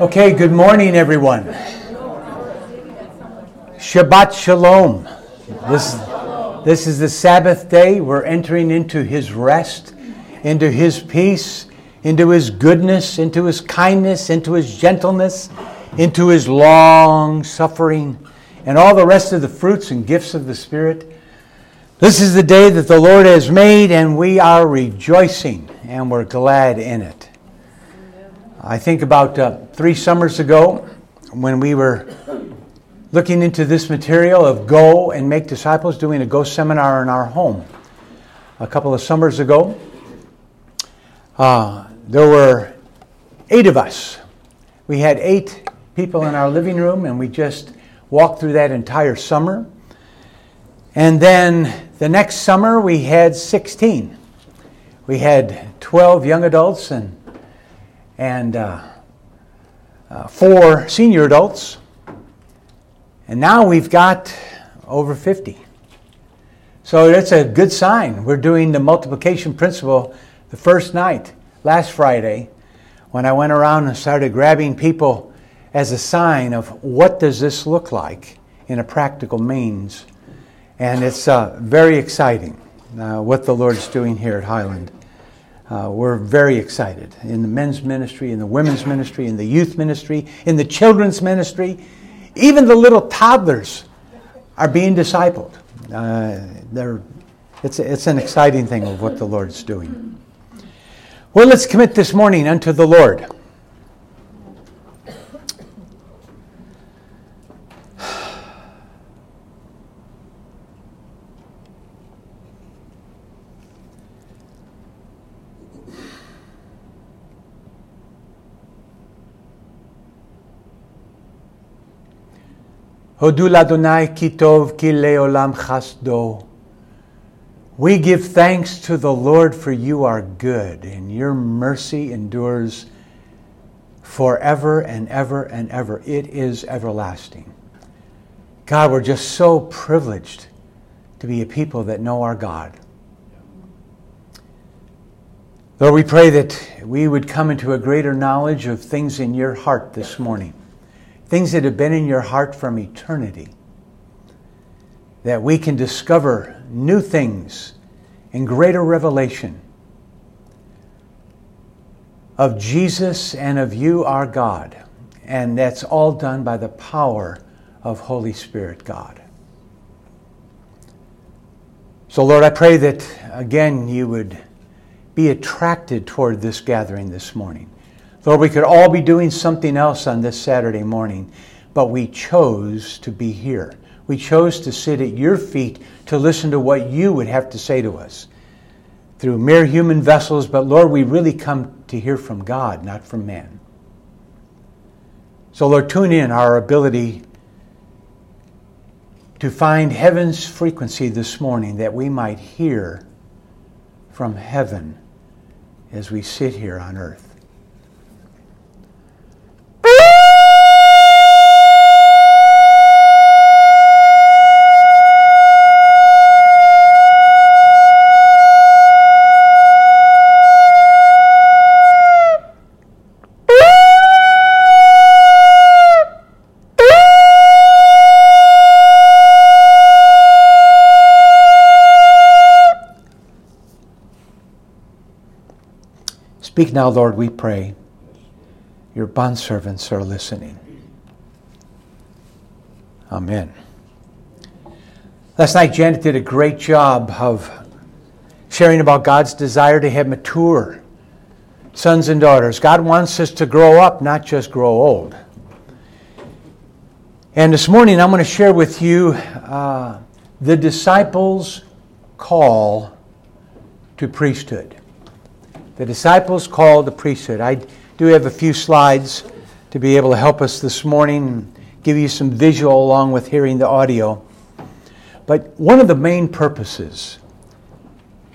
Okay, good morning, everyone. Shabbat Shalom. This, this is the Sabbath day. We're entering into His rest, into His peace, into His goodness, into His kindness, into His gentleness, into His long suffering, and all the rest of the fruits and gifts of the Spirit. This is the day that the Lord has made, and we are rejoicing and we're glad in it. I think about uh, three summers ago when we were looking into this material of Go and Make Disciples, doing a Go seminar in our home. A couple of summers ago, uh, there were eight of us. We had eight people in our living room, and we just walked through that entire summer. And then the next summer, we had 16. We had 12 young adults and and uh, uh, four senior adults. And now we've got over 50. So that's a good sign. We're doing the multiplication principle the first night, last Friday, when I went around and started grabbing people as a sign of what does this look like in a practical means. And it's uh, very exciting uh, what the Lord's doing here at Highland. Uh, we're very excited in the men's ministry, in the women's ministry, in the youth ministry, in the children's ministry. Even the little toddlers are being discipled. Uh, it's, it's an exciting thing of what the Lord's doing. Well, let's commit this morning unto the Lord. Hodul Adonai kitov ki leolam chasdo. We give thanks to the Lord for you are good, and your mercy endures forever and ever and ever. It is everlasting. God, we're just so privileged to be a people that know our God. Lord, we pray that we would come into a greater knowledge of things in your heart this morning things that have been in your heart from eternity. That we can discover new things and greater revelation of Jesus and of you, our God. And that's all done by the power of Holy Spirit God. So, Lord, I pray that again you would be attracted toward this gathering this morning. Lord, we could all be doing something else on this Saturday morning, but we chose to be here. We chose to sit at your feet to listen to what you would have to say to us through mere human vessels, but Lord, we really come to hear from God, not from man. So, Lord, tune in our ability to find heaven's frequency this morning that we might hear from heaven as we sit here on earth. Speak now, Lord, we pray. Your bondservants are listening. Amen. Last night, Janet did a great job of sharing about God's desire to have mature sons and daughters. God wants us to grow up, not just grow old. And this morning, I'm going to share with you uh, the disciples' call to priesthood the disciples called the priesthood. I do have a few slides to be able to help us this morning, and give you some visual along with hearing the audio. But one of the main purposes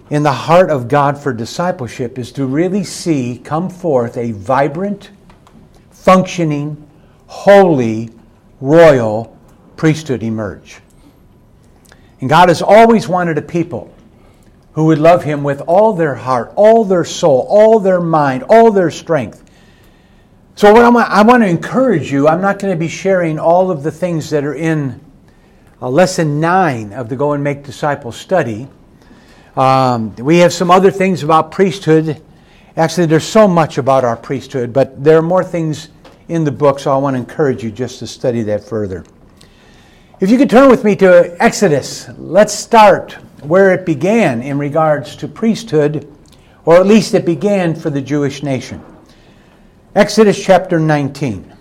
in the heart of God for discipleship is to really see come forth a vibrant, functioning, holy, royal priesthood emerge. And God has always wanted a people who would love him with all their heart, all their soul, all their mind, all their strength. So, what I'm, I want to encourage you, I'm not going to be sharing all of the things that are in uh, lesson nine of the Go and Make Disciples study. Um, we have some other things about priesthood. Actually, there's so much about our priesthood, but there are more things in the book, so I want to encourage you just to study that further. If you could turn with me to Exodus, let's start where it began in regards to priesthood, or at least it began for the Jewish nation. Exodus chapter 19.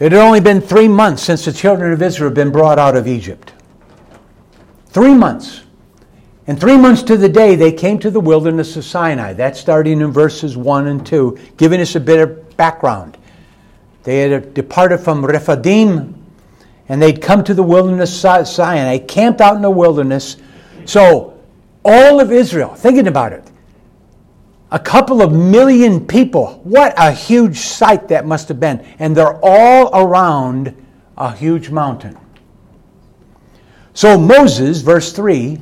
It had only been three months since the children of Israel had been brought out of Egypt. Three months. And three months to the day, they came to the wilderness of Sinai. That's starting in verses 1 and 2, giving us a bit of background. They had departed from Rephidim, and they'd come to the wilderness of Sinai, camped out in the wilderness. So, all of Israel, thinking about it, a couple of million people. What a huge sight that must have been. And they're all around a huge mountain. So Moses, verse 3,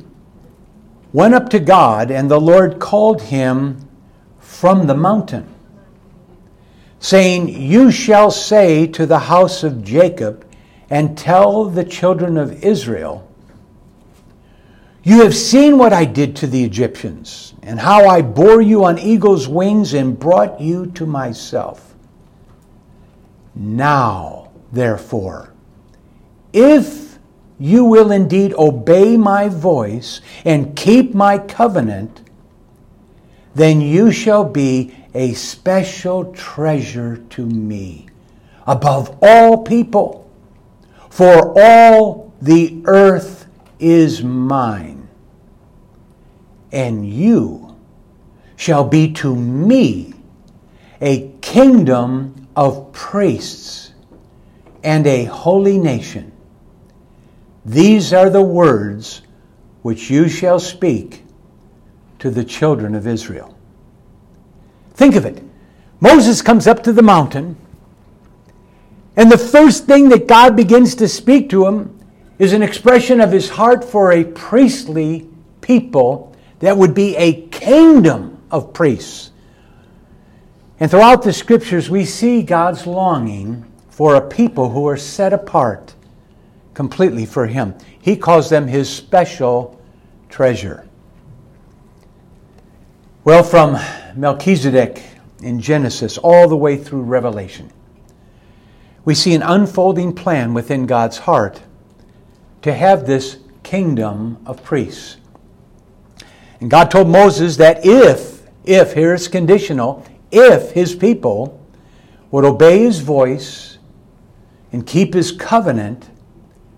went up to God, and the Lord called him from the mountain, saying, You shall say to the house of Jacob, and tell the children of Israel, You have seen what I did to the Egyptians, and how I bore you on eagle's wings and brought you to myself. Now, therefore, if you will indeed obey my voice and keep my covenant, then you shall be a special treasure to me above all people for all the earth is mine, and you shall be to me a kingdom of priests and a holy nation. These are the words which you shall speak to the children of Israel. Think of it. Moses comes up to the mountain and the first thing that God begins to speak to him is an expression of his heart for a priestly people that would be a kingdom of priests. And throughout the scriptures, we see God's longing for a people who are set apart completely for Him. He calls them His special treasure. Well, from Melchizedek in Genesis all the way through Revelation, we see an unfolding plan within God's heart to have this kingdom of priests. And God told Moses that if, if, here it's conditional, if his people would obey his voice and keep his covenant,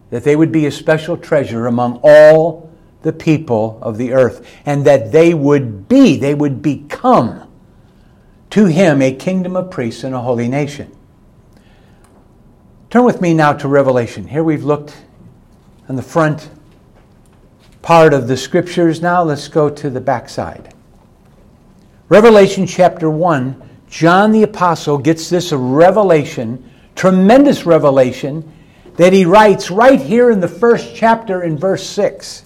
that they would be a special treasure among all the people of the earth, and that they would be, they would become to him a kingdom of priests and a holy nation. Turn with me now to Revelation. Here we've looked on the front part of the scriptures. Now let's go to the backside. Revelation chapter 1, John the Apostle gets this revelation, tremendous revelation, that he writes right here in the first chapter in verse 6.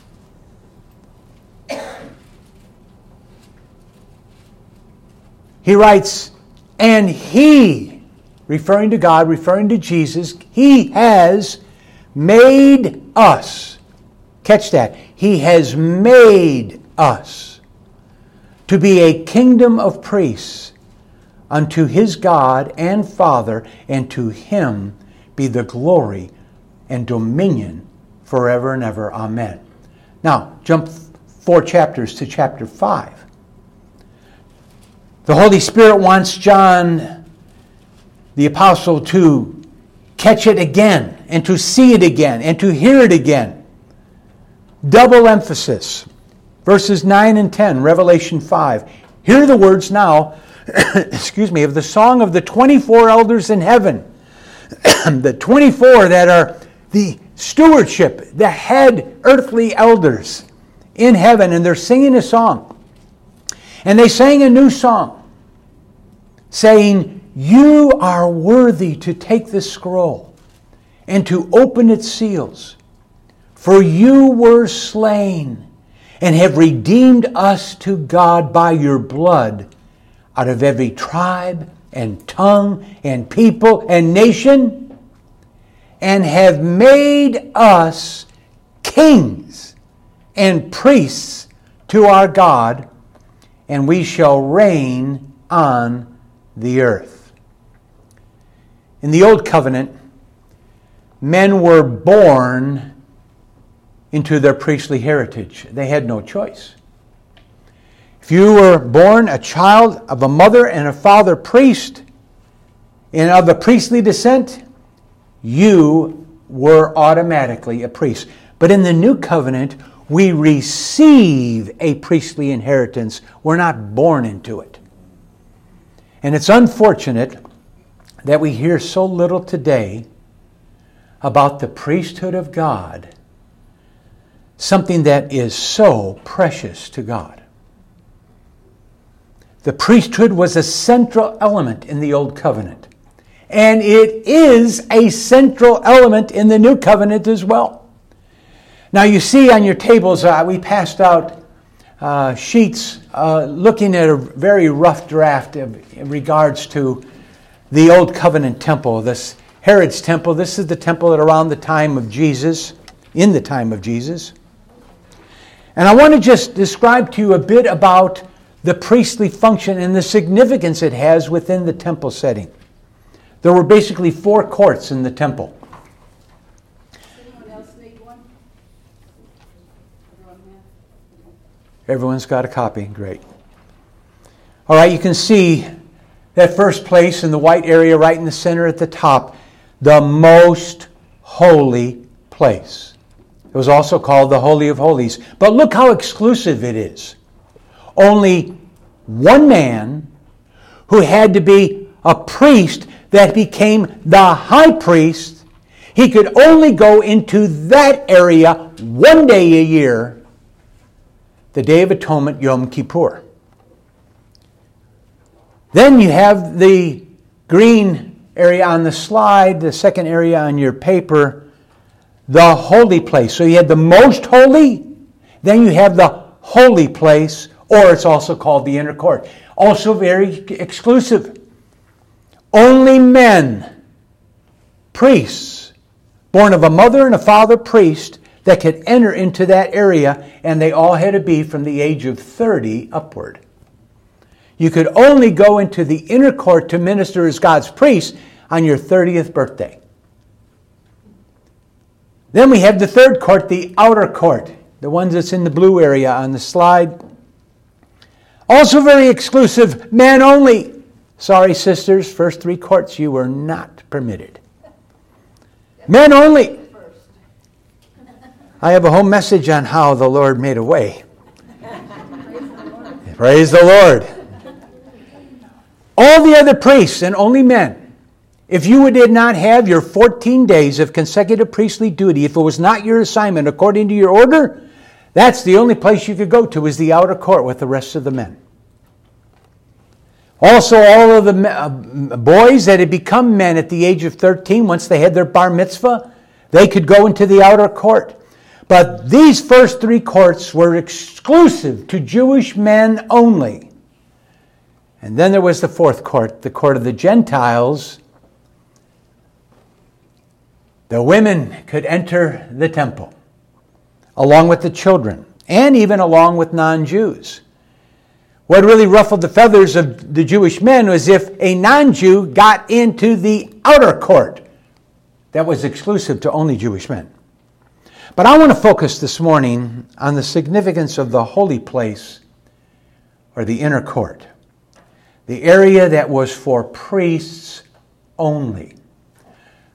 He writes, And he, referring to God, referring to Jesus, He has made us. Catch that. He has made us to be a kingdom of priests unto His God and Father, and to Him be the glory and dominion forever and ever. Amen. Now, jump four chapters to chapter 5. The Holy Spirit wants John the apostle to catch it again and to see it again and to hear it again. Double emphasis. Verses 9 and 10, Revelation 5. Hear the words now, excuse me, of the song of the 24 elders in heaven. the 24 that are the stewardship, the head earthly elders in heaven, and they're singing a song. And they sang a new song, saying, you are worthy to take this scroll and to open its seals. For you were slain and have redeemed us to God by your blood out of every tribe and tongue and people and nation, and have made us kings and priests to our God, and we shall reign on the earth. In the Old Covenant, men were born into their priestly heritage. They had no choice. If you were born a child of a mother and a father priest and of a priestly descent, you were automatically a priest. But in the new covenant, we receive a priestly inheritance. We're not born into it. And it's unfortunate that we hear so little today about the priesthood of God, something that is so precious to God. The priesthood was a central element in the Old Covenant, and it is a central element in the New Covenant as well. Now, you see on your tables, uh, we passed out uh, sheets uh, looking at a very rough draft of, in regards to the Old Covenant temple, this Herod's temple. This is the temple at around the time of Jesus, in the time of Jesus. And I want to just describe to you a bit about the priestly function and the significance it has within the temple setting. There were basically four courts in the temple. Everyone's got a copy. Great. All right, you can see that first place in the white area right in the center at the top the most holy place. It was also called the Holy of Holies. But look how exclusive it is. Only one man who had to be a priest that became the high priest, he could only go into that area one day a year, the Day of Atonement, Yom Kippur. Then you have the green area on the slide, the second area on your paper, the holy place. So you had the most holy, then you have the holy place, or it's also called the inner court. Also very exclusive. Only men, priests, born of a mother and a father priest, that could enter into that area, and they all had to be from the age of 30 upward. You could only go into the inner court to minister as God's priest on your 30th birthday. Then we have the third court, the outer court, the ones that's in the blue area on the slide. Also very exclusive, men only. Sorry, sisters, first three courts you were not permitted. Men only. I have a whole message on how the Lord made a way. Praise the Lord. All the other priests and only men, if you did not have your 14 days of consecutive priestly duty, if it was not your assignment according to your order, that's the only place you could go to is the outer court with the rest of the men. Also, all of the uh, boys that had become men at the age of 13, once they had their bar mitzvah, they could go into the outer court. But these first three courts were exclusive to Jewish men only. And then there was the fourth court, the court of the Gentiles. The women could enter the temple, along with the children, and even along with non Jews. What really ruffled the feathers of the Jewish men was if a non Jew got into the outer court that was exclusive to only Jewish men. But I want to focus this morning on the significance of the holy place or the inner court, the area that was for priests only.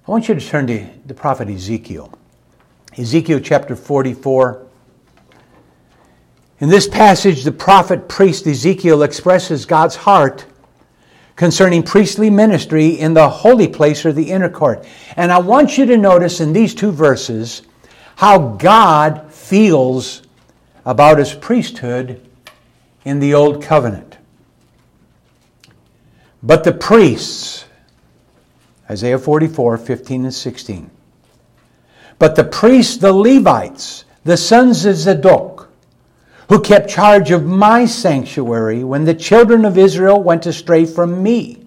I want you to turn to the prophet Ezekiel. Ezekiel chapter 44. In this passage, the prophet priest Ezekiel expresses God's heart concerning priestly ministry in the holy place or the inner court. And I want you to notice in these two verses how God feels about his priesthood in the Old Covenant. But the priests, Isaiah 44, 15 and 16. But the priests, the Levites, the sons of Zadok, who kept charge of my sanctuary when the children of Israel went astray from me.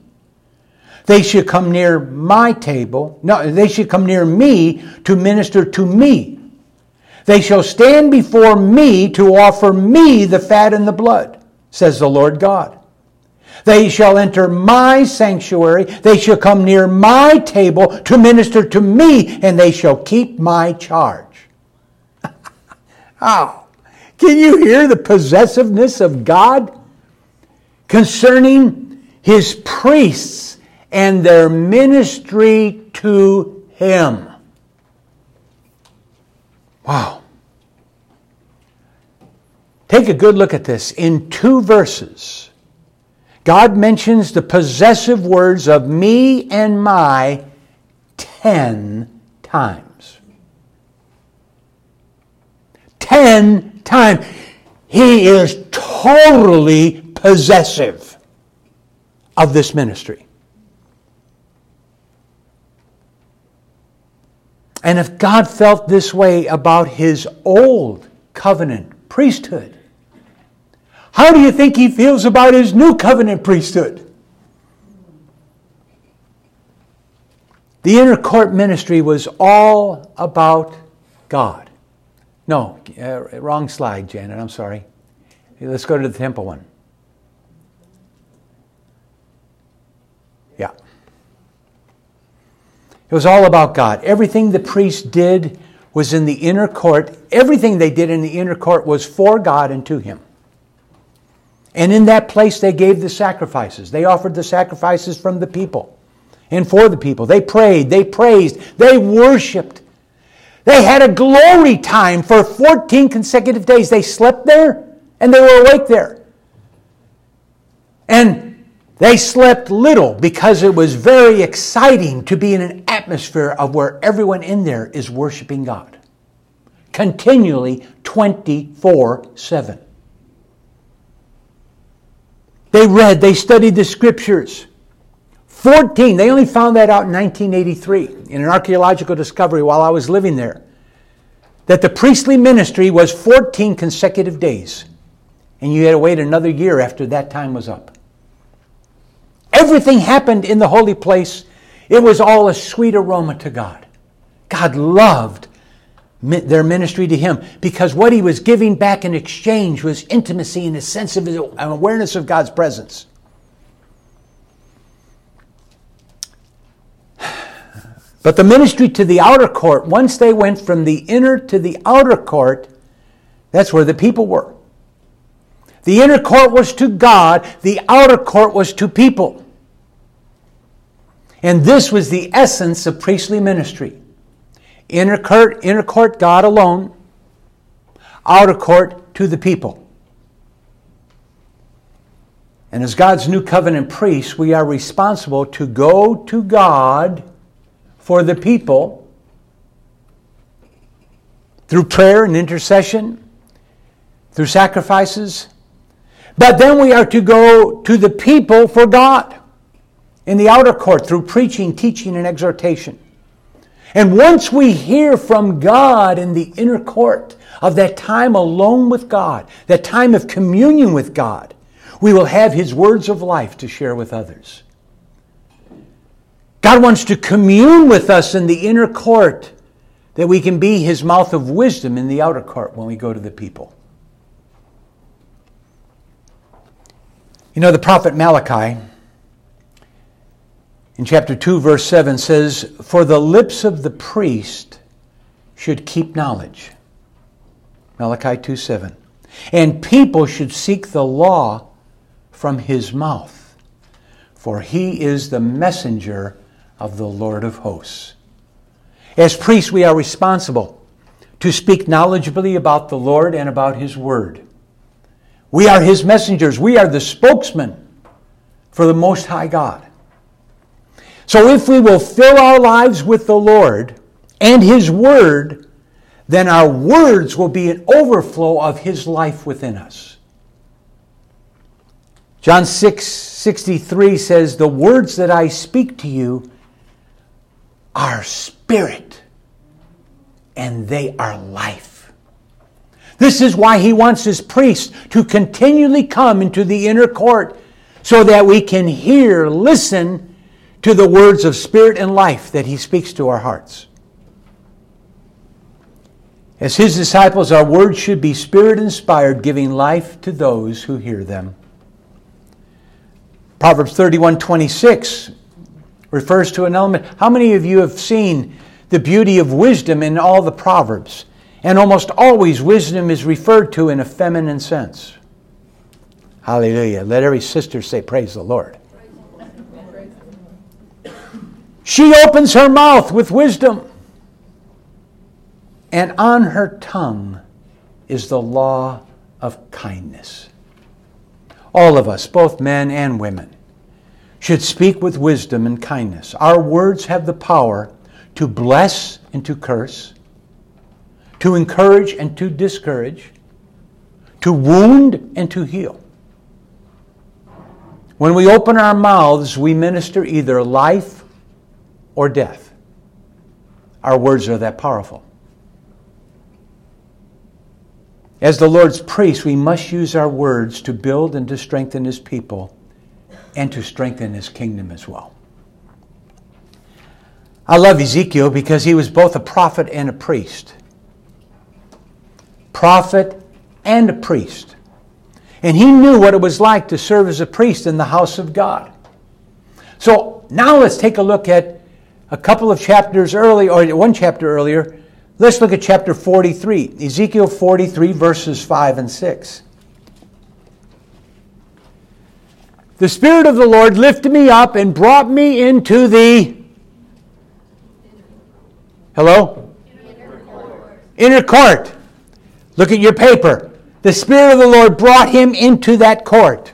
They should come near my table. No, they should come near me to minister to me. They shall stand before me to offer me the fat and the blood, says the Lord God. They shall enter my sanctuary. They shall come near my table to minister to me, and they shall keep my charge. oh, can you hear the possessiveness of God concerning his priests and their ministry to him? Wow. Take a good look at this. In two verses, God mentions the possessive words of me and my ten times. Ten times. He is totally possessive of this ministry. And if God felt this way about his old covenant priesthood, how do you think he feels about his new covenant priesthood? The inner court ministry was all about God. No, uh, wrong slide, Janet. I'm sorry. Let's go to the temple one. It was all about God. Everything the priest did was in the inner court. Everything they did in the inner court was for God and to Him. And in that place, they gave the sacrifices. They offered the sacrifices from the people and for the people. They prayed, they praised, they worshiped. They had a glory time for 14 consecutive days. They slept there and they were awake there. And they slept little because it was very exciting to be in an atmosphere of where everyone in there is worshiping God continually 24 7. They read, they studied the scriptures. 14, they only found that out in 1983 in an archaeological discovery while I was living there. That the priestly ministry was 14 consecutive days. And you had to wait another year after that time was up. Everything happened in the holy place. It was all a sweet aroma to God. God loved their ministry to him because what he was giving back in exchange was intimacy and a sense of an awareness of God's presence. But the ministry to the outer court, once they went from the inner to the outer court, that's where the people were. The inner court was to God, the outer court was to people. And this was the essence of priestly ministry. Inner court, inner court, God alone. Outer court, to the people. And as God's new covenant priests, we are responsible to go to God for the people through prayer and intercession, through sacrifices. But then we are to go to the people for God in the outer court through preaching, teaching, and exhortation. And once we hear from God in the inner court of that time alone with God, that time of communion with God, we will have His words of life to share with others. God wants to commune with us in the inner court that we can be His mouth of wisdom in the outer court when we go to the people. You know, the prophet Malachi in chapter 2, verse 7 says, For the lips of the priest should keep knowledge. Malachi 2 7. And people should seek the law from his mouth, for he is the messenger of the Lord of hosts. As priests, we are responsible to speak knowledgeably about the Lord and about his word. We are his messengers, we are the spokesman for the Most High God. So if we will fill our lives with the Lord and His Word, then our words will be an overflow of His life within us. John 6 63 says, The words that I speak to you are spirit and they are life. This is why he wants his priests to continually come into the inner court so that we can hear, listen to the words of spirit and life that he speaks to our hearts. As his disciples, our words should be spirit inspired, giving life to those who hear them. Proverbs 31 26 refers to an element. How many of you have seen the beauty of wisdom in all the Proverbs? And almost always, wisdom is referred to in a feminine sense. Hallelujah. Let every sister say, Praise the Lord. She opens her mouth with wisdom, and on her tongue is the law of kindness. All of us, both men and women, should speak with wisdom and kindness. Our words have the power to bless and to curse, to encourage and to discourage, to wound and to heal. When we open our mouths, we minister either life or death. Our words are that powerful. As the Lord's priest, we must use our words to build and to strengthen His people and to strengthen His kingdom as well. I love Ezekiel because he was both a prophet and a priest. Prophet and a priest. And he knew what it was like to serve as a priest in the house of God. So now let's take a look at a couple of chapters early, or one chapter earlier. Let's look at chapter 43, Ezekiel 43, verses 5 and 6. The Spirit of the Lord lifted me up and brought me into the. Hello? Inner court. Inner court. Look at your paper the Spirit of the Lord brought him into that court.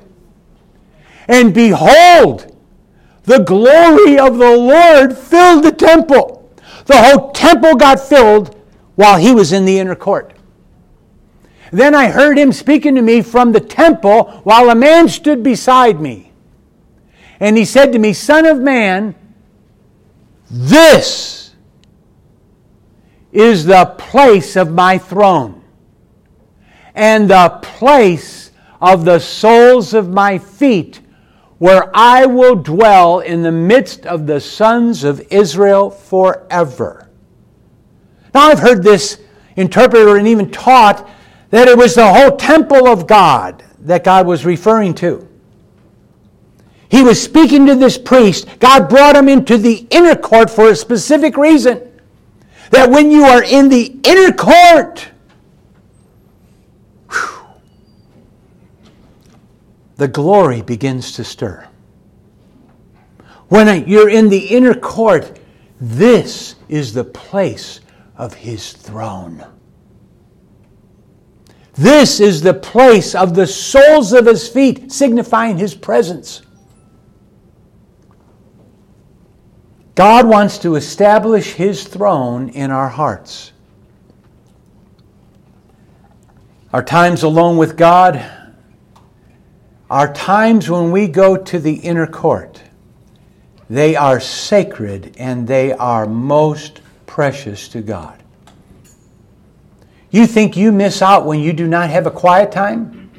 And behold, the glory of the Lord filled the temple. The whole temple got filled while he was in the inner court. Then I heard him speaking to me from the temple while a man stood beside me. And he said to me, Son of man, this is the place of my throne and the place of the soles of my feet, where I will dwell in the midst of the sons of Israel forever. Now, I've heard this interpreted and even taught that it was the whole temple of God that God was referring to. He was speaking to this priest. God brought him into the inner court for a specific reason. That when you are in the inner court, the glory begins to stir. When you're in the inner court, this is the place of his throne. This is the place of the soles of his feet, signifying his presence. God wants to establish his throne in our hearts. Our times alone with God are times when we go to the inner court. They are sacred and they are most precious to God. You think you miss out when you do not have a quiet time?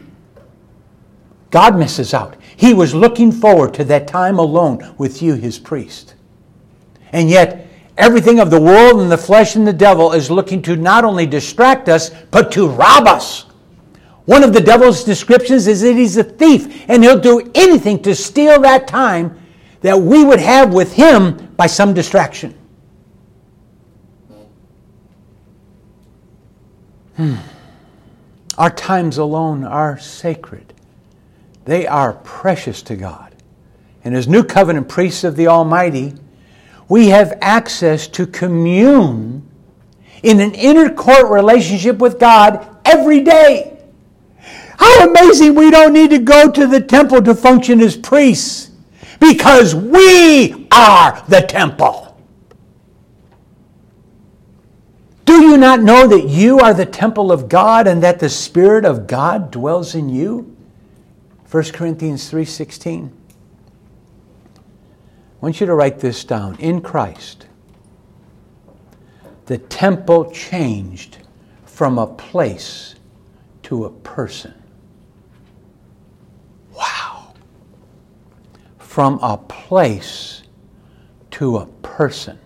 God misses out. He was looking forward to that time alone with you, his priest. And yet, everything of the world and the flesh and the devil is looking to not only distract us, but to rob us. One of the devil's descriptions is that he's a thief and he'll do anything to steal that time that we would have with him by some distraction. Hmm. Our times alone are sacred. They are precious to God. And as new covenant priests of the Almighty, we have access to commune in an inner court relationship with God every day. How amazing we don't need to go to the temple to function as priests because we are the temple. Do you not know that you are the temple of God and that the spirit of God dwells in you? 1 Corinthians 3:16. I want you to write this down. In Christ, the temple changed from a place to a person. From a place to a person.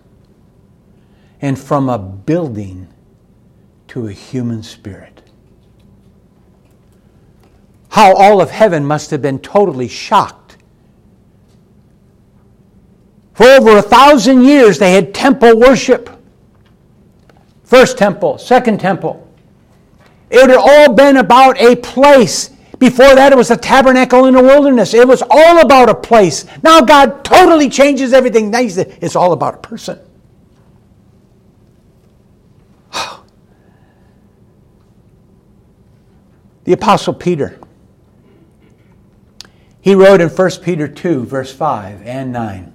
And from a building to a human spirit. How all of heaven must have been totally shocked. For over a thousand years, they had temple worship. First temple, second temple. It had all been about a place. Before that, it was a tabernacle in the wilderness. It was all about a place. Now God totally changes everything. Now it's all about a person. The Apostle Peter. He wrote in 1 Peter 2, verse 5 and 9.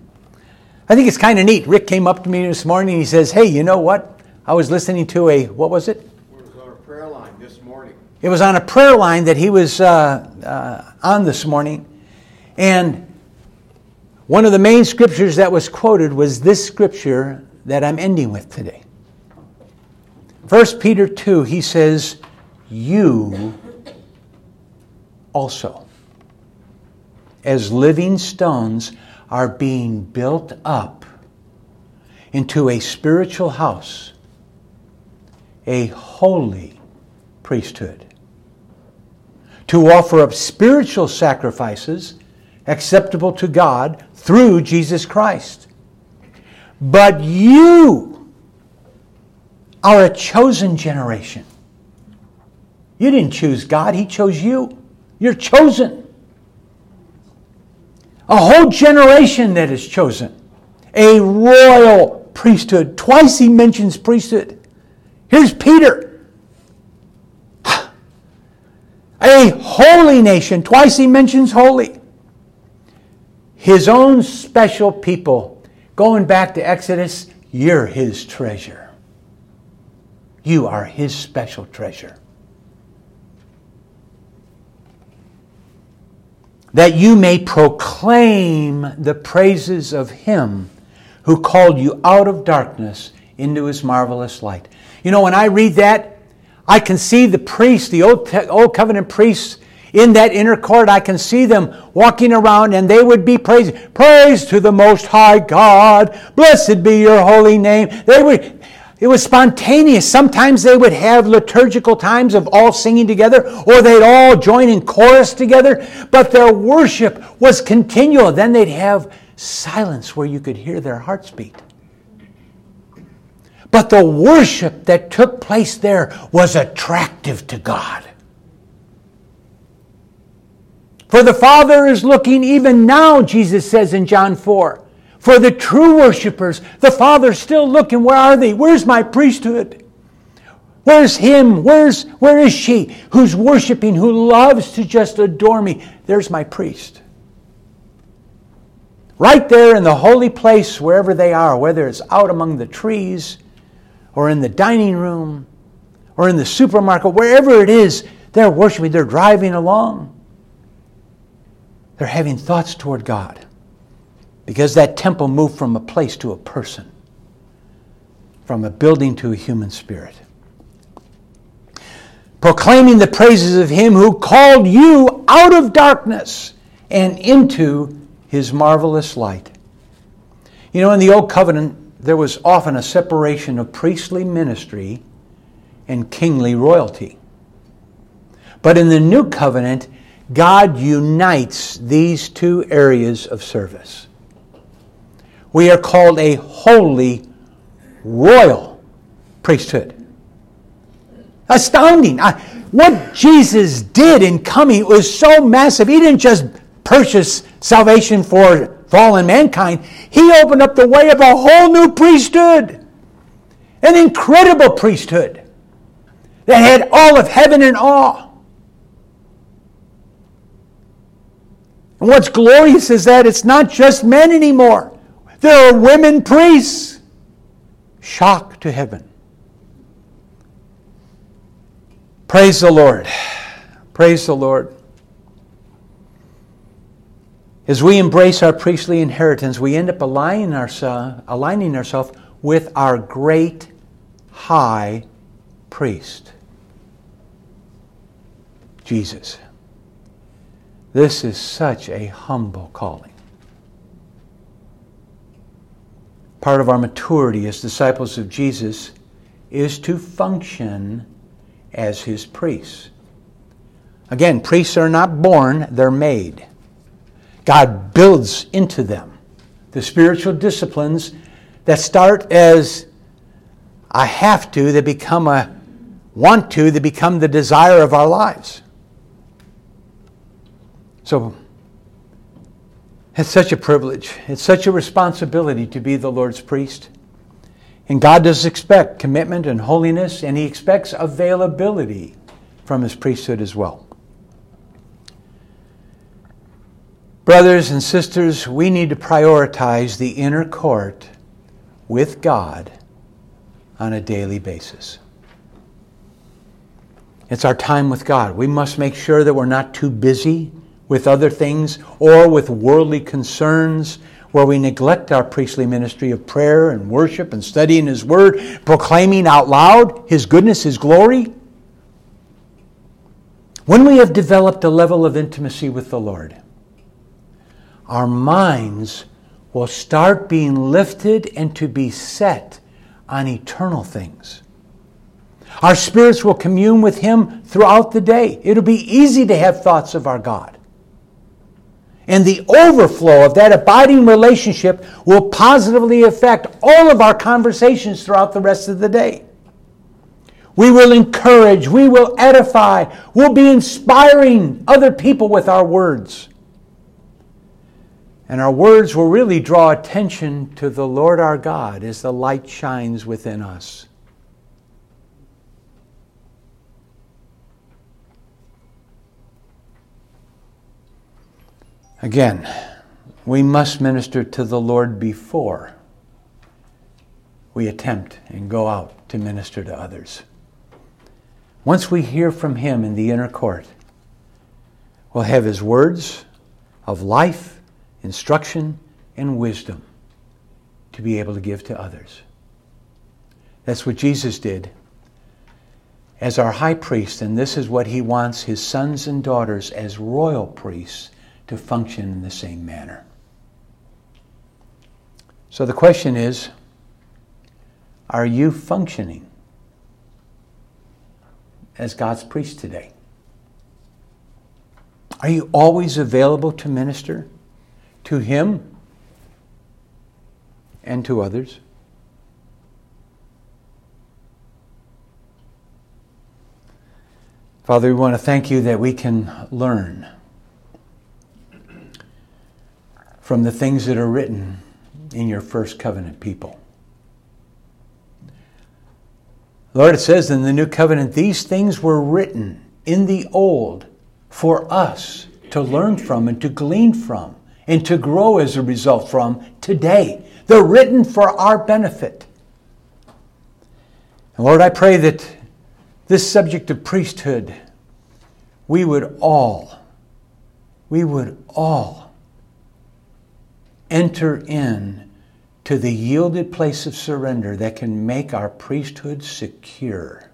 I think it's kind of neat. Rick came up to me this morning he says, Hey, you know what? I was listening to a, what was it? It was on a prayer line this morning. It was on a prayer line that he was uh, uh, on this morning. And one of the main scriptures that was quoted was this scripture that I'm ending with today. 1 Peter 2, he says, You also, as living stones, are being built up into a spiritual house, a holy priesthood, to offer up spiritual sacrifices acceptable to God through Jesus Christ. But you are a chosen generation. You didn't choose God, He chose you. You're chosen. A whole generation that is chosen. A royal priesthood. Twice he mentions priesthood. Here's Peter. A holy nation. Twice he mentions holy. His own special people. Going back to Exodus, you're his treasure. You are his special treasure. that you may proclaim the praises of him who called you out of darkness into his marvelous light. You know, when I read that, I can see the priests, the old, old covenant priests in that inner court. I can see them walking around and they would be praising, Praise to the Most High God. Blessed be your holy name. They would, it was spontaneous. Sometimes they would have liturgical times of all singing together, or they'd all join in chorus together, but their worship was continual. Then they'd have silence where you could hear their hearts beat. But the worship that took place there was attractive to God. For the Father is looking even now, Jesus says in John 4 for the true worshipers, the Father's still looking. Where are they? Where's my priesthood? Where's him? Where's where is she who's worshiping, who loves to just adore me? There's my priest. Right there in the holy place, wherever they are, whether it's out among the trees or in the dining room or in the supermarket, wherever it is, they're worshiping, they're driving along. They're having thoughts toward God. Because that temple moved from a place to a person, from a building to a human spirit. Proclaiming the praises of Him who called you out of darkness and into His marvelous light. You know, in the Old Covenant, there was often a separation of priestly ministry and kingly royalty. But in the New Covenant, God unites these two areas of service. We are called a holy royal priesthood. Astounding. what Jesus did in coming was so massive. He didn't just purchase salvation for fallen mankind, He opened up the way of a whole new priesthood. An incredible priesthood that had all of heaven in awe. And what's glorious is that it's not just men anymore. There are women priests. Shock to heaven. Praise the Lord. Praise the Lord. As we embrace our priestly inheritance, we end up aligning ourselves, aligning ourselves with our great high priest. Jesus. This is such a humble calling. Part of our maturity as disciples of Jesus is to function as his priests. Again, priests are not born, they're made. God builds into them the spiritual disciplines that start as I have to, they become a want to, they become the desire of our lives. So, it's such a privilege. It's such a responsibility to be the Lord's priest. And God does expect commitment and holiness, and He expects availability from His priesthood as well. Brothers and sisters, we need to prioritize the inner court with God on a daily basis. It's our time with God. We must make sure that we're not too busy with other things or with worldly concerns where we neglect our priestly ministry of prayer and worship and studying His Word, proclaiming out loud His goodness, His glory. When we have developed a level of intimacy with the Lord, our minds will start being lifted and to be set on eternal things. Our spirits will commune with Him throughout the day. It'll be easy to have thoughts of our God. And the overflow of that abiding relationship will positively affect all of our conversations throughout the rest of the day. We will encourage, we will edify, we'll be inspiring other people with our words. And our words will really draw attention to the Lord our God as the light shines within us. Again, we must minister to the Lord before we attempt and go out to minister to others. Once we hear from Him in the inner court, we'll have His words of life, instruction, and wisdom to be able to give to others. That's what Jesus did as our high priest, and this is what He wants His sons and daughters as royal priests to function in the same manner. So the question is are you functioning as God's priest today? Are you always available to minister to Him and to others? Father, we want to thank you that we can learn from the things that are written in your first covenant people. Lord, it says in the new covenant, these things were written in the old for us to learn from and to glean from and to grow as a result from today. They're written for our benefit. And Lord, I pray that this subject of priesthood, we would all, we would all enter in to the yielded place of surrender that can make our priesthood secure.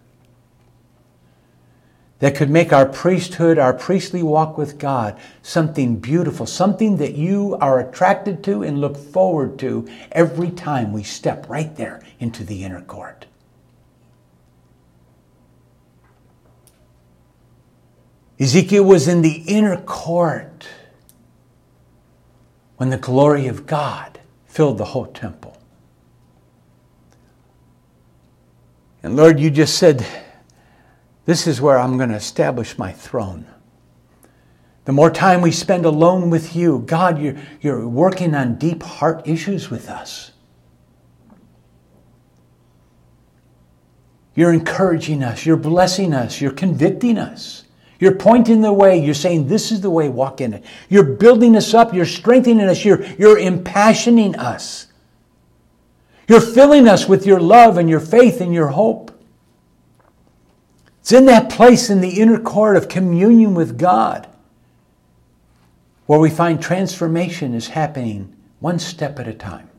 That could make our priesthood, our priestly walk with God, something beautiful, something that you are attracted to and look forward to every time we step right there into the inner court. Ezekiel was in the inner court when the glory of God filled the whole temple. And Lord, you just said, This is where I'm going to establish my throne. The more time we spend alone with you, God, you're, you're working on deep heart issues with us. You're encouraging us, you're blessing us, you're convicting us. You're pointing the way. You're saying, This is the way, walk in it. You're building us up. You're strengthening us. You're, you're impassioning us. You're filling us with your love and your faith and your hope. It's in that place in the inner court of communion with God where we find transformation is happening one step at a time.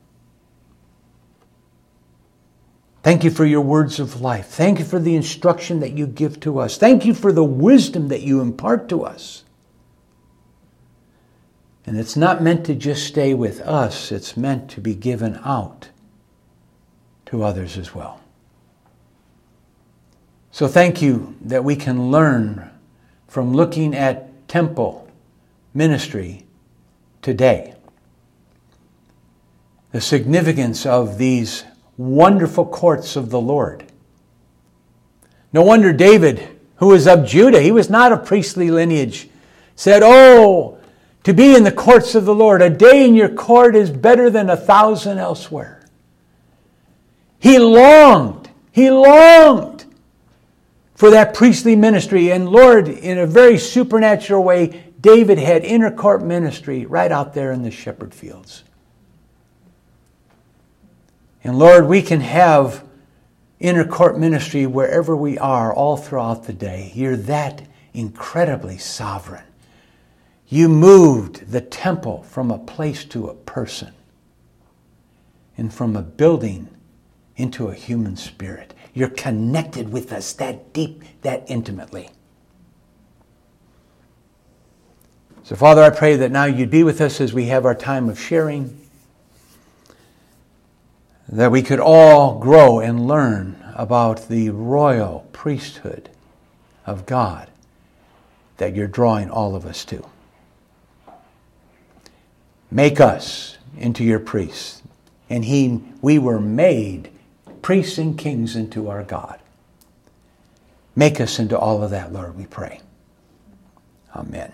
Thank you for your words of life. Thank you for the instruction that you give to us. Thank you for the wisdom that you impart to us. And it's not meant to just stay with us, it's meant to be given out to others as well. So thank you that we can learn from looking at temple ministry today. The significance of these wonderful courts of the Lord. No wonder David, who was of Judah, he was not of priestly lineage, said, Oh, to be in the courts of the Lord, a day in your court is better than a thousand elsewhere. He longed, he longed for that priestly ministry. And Lord, in a very supernatural way, David had inner court ministry right out there in the shepherd fields. And Lord, we can have inner court ministry wherever we are all throughout the day. You're that incredibly sovereign. You moved the temple from a place to a person and from a building into a human spirit. You're connected with us that deep, that intimately. So, Father, I pray that now you'd be with us as we have our time of sharing, that we could all grow and learn about the royal priesthood of God that you're drawing all of us to. Make us into your priests. And he, we were made priests and kings into our God. Make us into all of that, Lord, we pray. Amen.